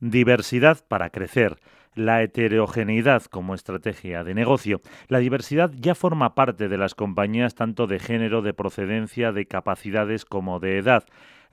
Diversidad para crecer la heterogeneidad como estrategia de negocio. La diversidad ya forma parte de las compañías tanto de género, de procedencia, de capacidades como de edad.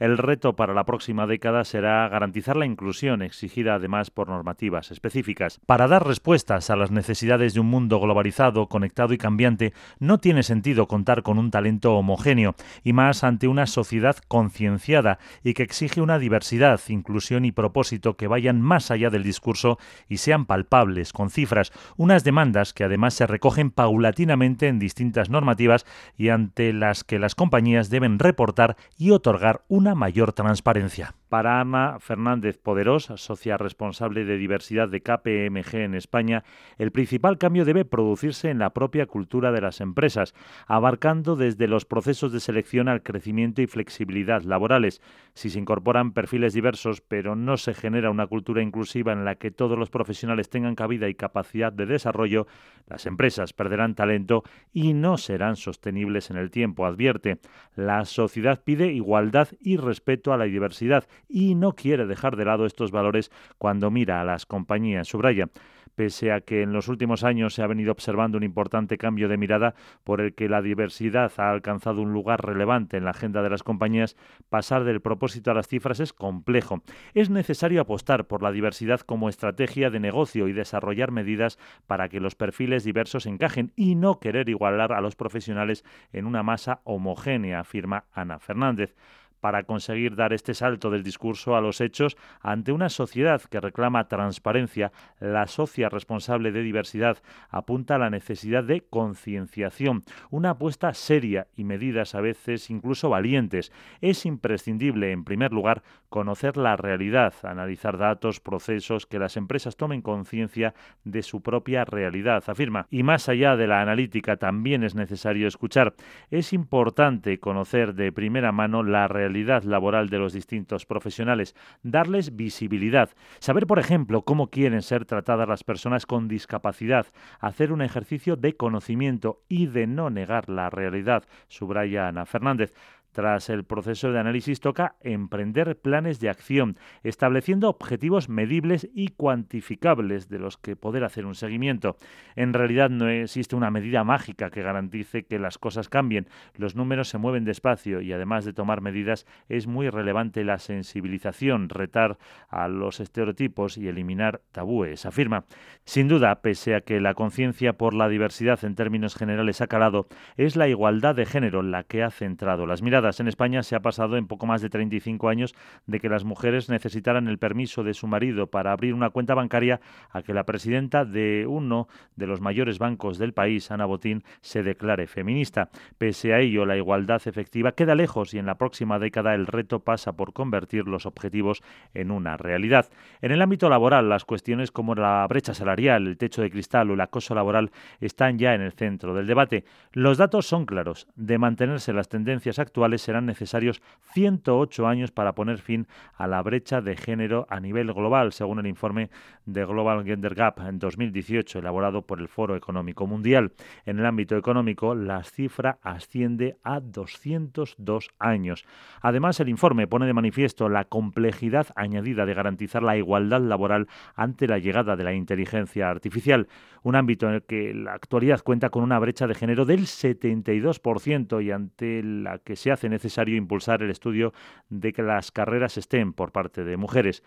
El reto para la próxima década será garantizar la inclusión, exigida además por normativas específicas. Para dar respuestas a las necesidades de un mundo globalizado, conectado y cambiante, no tiene sentido contar con un talento homogéneo, y más ante una sociedad concienciada y que exige una diversidad, inclusión y propósito que vayan más allá del discurso y sean palpables, con cifras, unas demandas que además se recogen paulatinamente en distintas normativas y ante las que las compañías deben reportar y otorgar una mayor transparencia. Para Ana Fernández Poderós, socia responsable de diversidad de KPMG en España, el principal cambio debe producirse en la propia cultura de las empresas, abarcando desde los procesos de selección al crecimiento y flexibilidad laborales. Si se incorporan perfiles diversos, pero no se genera una cultura inclusiva en la que todos los profesionales tengan cabida y capacidad de desarrollo, las empresas perderán talento y no serán sostenibles en el tiempo, advierte. La sociedad pide igualdad y respeto a la diversidad y no quiere dejar de lado estos valores cuando mira a las compañías. Subraya, pese a que en los últimos años se ha venido observando un importante cambio de mirada por el que la diversidad ha alcanzado un lugar relevante en la agenda de las compañías, pasar del propósito a las cifras es complejo. Es necesario apostar por la diversidad como estrategia de negocio y desarrollar medidas para que los perfiles diversos encajen y no querer igualar a los profesionales en una masa homogénea, afirma Ana Fernández para conseguir dar este salto del discurso a los hechos ante una sociedad que reclama transparencia, la socia responsable de diversidad apunta a la necesidad de concienciación, una apuesta seria y medidas a veces incluso valientes. Es imprescindible, en primer lugar, conocer la realidad, analizar datos, procesos, que las empresas tomen conciencia de su propia realidad, afirma. Y más allá de la analítica, también es necesario escuchar. Es importante conocer de primera mano la realidad laboral de los distintos profesionales, darles visibilidad, saber, por ejemplo, cómo quieren ser tratadas las personas con discapacidad, hacer un ejercicio de conocimiento y de no negar la realidad, subraya Ana Fernández. Tras el proceso de análisis toca emprender planes de acción, estableciendo objetivos medibles y cuantificables de los que poder hacer un seguimiento. En realidad no existe una medida mágica que garantice que las cosas cambien. Los números se mueven despacio y además de tomar medidas es muy relevante la sensibilización, retar a los estereotipos y eliminar tabúes, afirma. Sin duda, pese a que la conciencia por la diversidad en términos generales ha calado, es la igualdad de género la que ha centrado las miradas en España se ha pasado en poco más de 35 años de que las mujeres necesitaran el permiso de su marido para abrir una cuenta bancaria a que la presidenta de uno de los mayores bancos del país, Ana Botín, se declare feminista. Pese a ello, la igualdad efectiva queda lejos y en la próxima década el reto pasa por convertir los objetivos en una realidad. En el ámbito laboral, las cuestiones como la brecha salarial, el techo de cristal o el acoso laboral están ya en el centro del debate. Los datos son claros. De mantenerse las tendencias actuales, serán necesarios 108 años para poner fin a la brecha de género a nivel global, según el informe de Global Gender Gap en 2018, elaborado por el Foro Económico Mundial. En el ámbito económico, la cifra asciende a 202 años. Además, el informe pone de manifiesto la complejidad añadida de garantizar la igualdad laboral ante la llegada de la inteligencia artificial, un ámbito en el que la actualidad cuenta con una brecha de género del 72% y ante la que se hace necesario impulsar el estudio de que las carreras estén por parte de mujeres.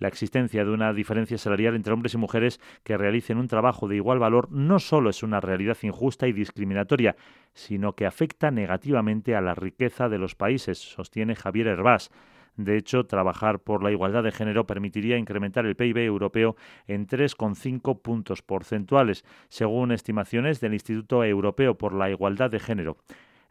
La existencia de una diferencia salarial entre hombres y mujeres que realicen un trabajo de igual valor no solo es una realidad injusta y discriminatoria, sino que afecta negativamente a la riqueza de los países, sostiene Javier Herbás. De hecho, trabajar por la igualdad de género permitiría incrementar el PIB europeo en 3,5 puntos porcentuales, según estimaciones del Instituto Europeo por la Igualdad de Género.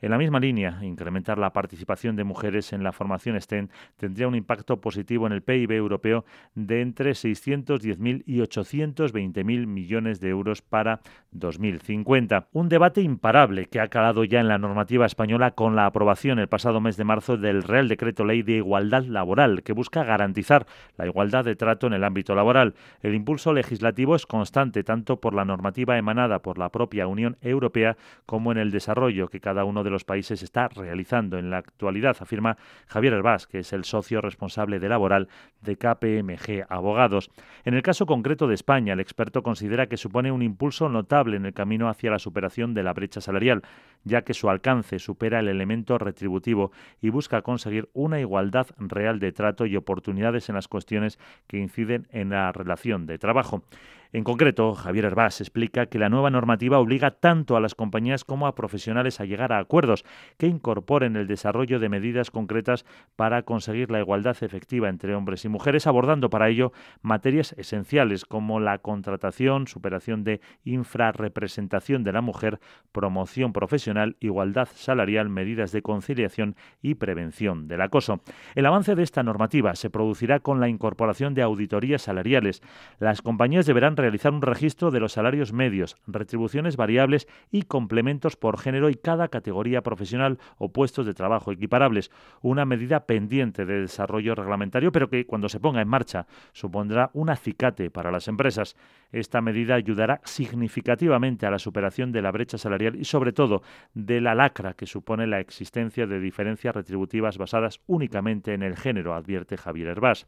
En la misma línea, incrementar la participación de mujeres en la formación STEM tendría un impacto positivo en el PIB europeo de entre 610.000 y 820.000 millones de euros para 2050. Un debate imparable que ha calado ya en la normativa española con la aprobación el pasado mes de marzo del Real Decreto Ley de Igualdad Laboral, que busca garantizar la igualdad de trato en el ámbito laboral. El impulso legislativo es constante tanto por la normativa emanada por la propia Unión Europea como en el desarrollo que cada uno de de los países está realizando en la actualidad, afirma Javier Herbás, que es el socio responsable de laboral de KPMG Abogados. En el caso concreto de España, el experto considera que supone un impulso notable en el camino hacia la superación de la brecha salarial, ya que su alcance supera el elemento retributivo y busca conseguir una igualdad real de trato y oportunidades en las cuestiones que inciden en la relación de trabajo. En concreto, Javier Herbás explica que la nueva normativa obliga tanto a las compañías como a profesionales a llegar a acuerdos que incorporen el desarrollo de medidas concretas para conseguir la igualdad efectiva entre hombres y mujeres, abordando para ello materias esenciales como la contratación, superación de infrarrepresentación de la mujer, promoción profesional, igualdad salarial, medidas de conciliación y prevención del acoso. El avance de esta normativa se producirá con la incorporación de auditorías salariales. Las compañías deberán realizar un registro de los salarios medios, retribuciones variables y complementos por género y cada categoría profesional o puestos de trabajo equiparables, una medida pendiente de desarrollo reglamentario, pero que cuando se ponga en marcha supondrá un acicate para las empresas. Esta medida ayudará significativamente a la superación de la brecha salarial y sobre todo de la lacra que supone la existencia de diferencias retributivas basadas únicamente en el género, advierte Javier Herbás.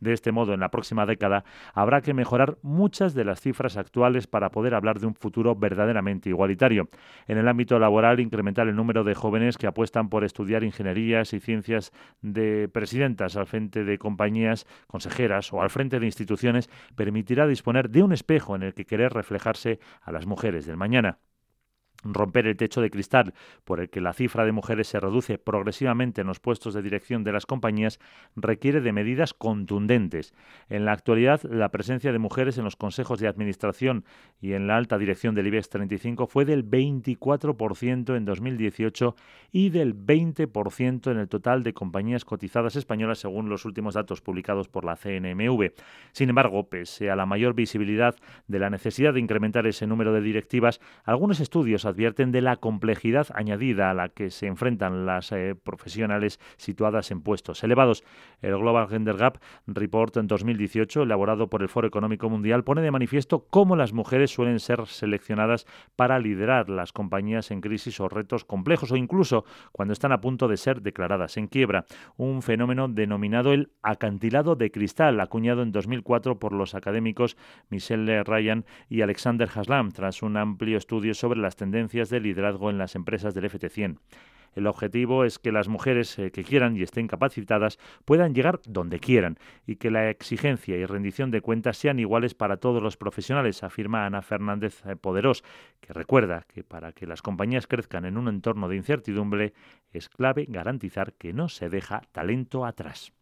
De este modo, en la próxima década habrá que mejorar muchas de las cifras actuales para poder hablar de un futuro verdaderamente igualitario. En el ámbito laboral, incrementar el número de jóvenes que apuestan por estudiar ingenierías y ciencias de presidentas al frente de compañías, consejeras o al frente de instituciones permitirá disponer de un espejo en el que querer reflejarse a las mujeres del mañana romper el techo de cristal por el que la cifra de mujeres se reduce progresivamente en los puestos de dirección de las compañías requiere de medidas contundentes. En la actualidad, la presencia de mujeres en los consejos de administración y en la alta dirección del IBEX 35 fue del 24% en 2018 y del 20% en el total de compañías cotizadas españolas según los últimos datos publicados por la CNMV. Sin embargo, pese a la mayor visibilidad de la necesidad de incrementar ese número de directivas, algunos estudios advierten de la complejidad añadida a la que se enfrentan las eh, profesionales situadas en puestos elevados. El Global Gender Gap Report en 2018, elaborado por el Foro Económico Mundial, pone de manifiesto cómo las mujeres suelen ser seleccionadas para liderar las compañías en crisis o retos complejos o incluso cuando están a punto de ser declaradas en quiebra. Un fenómeno denominado el acantilado de cristal, acuñado en 2004 por los académicos Michelle Ryan y Alexander Haslam, tras un amplio estudio sobre las tendencias de liderazgo en las empresas del FT100. El objetivo es que las mujeres eh, que quieran y estén capacitadas puedan llegar donde quieran y que la exigencia y rendición de cuentas sean iguales para todos los profesionales, afirma Ana Fernández eh, Poderós, que recuerda que para que las compañías crezcan en un entorno de incertidumbre es clave garantizar que no se deja talento atrás.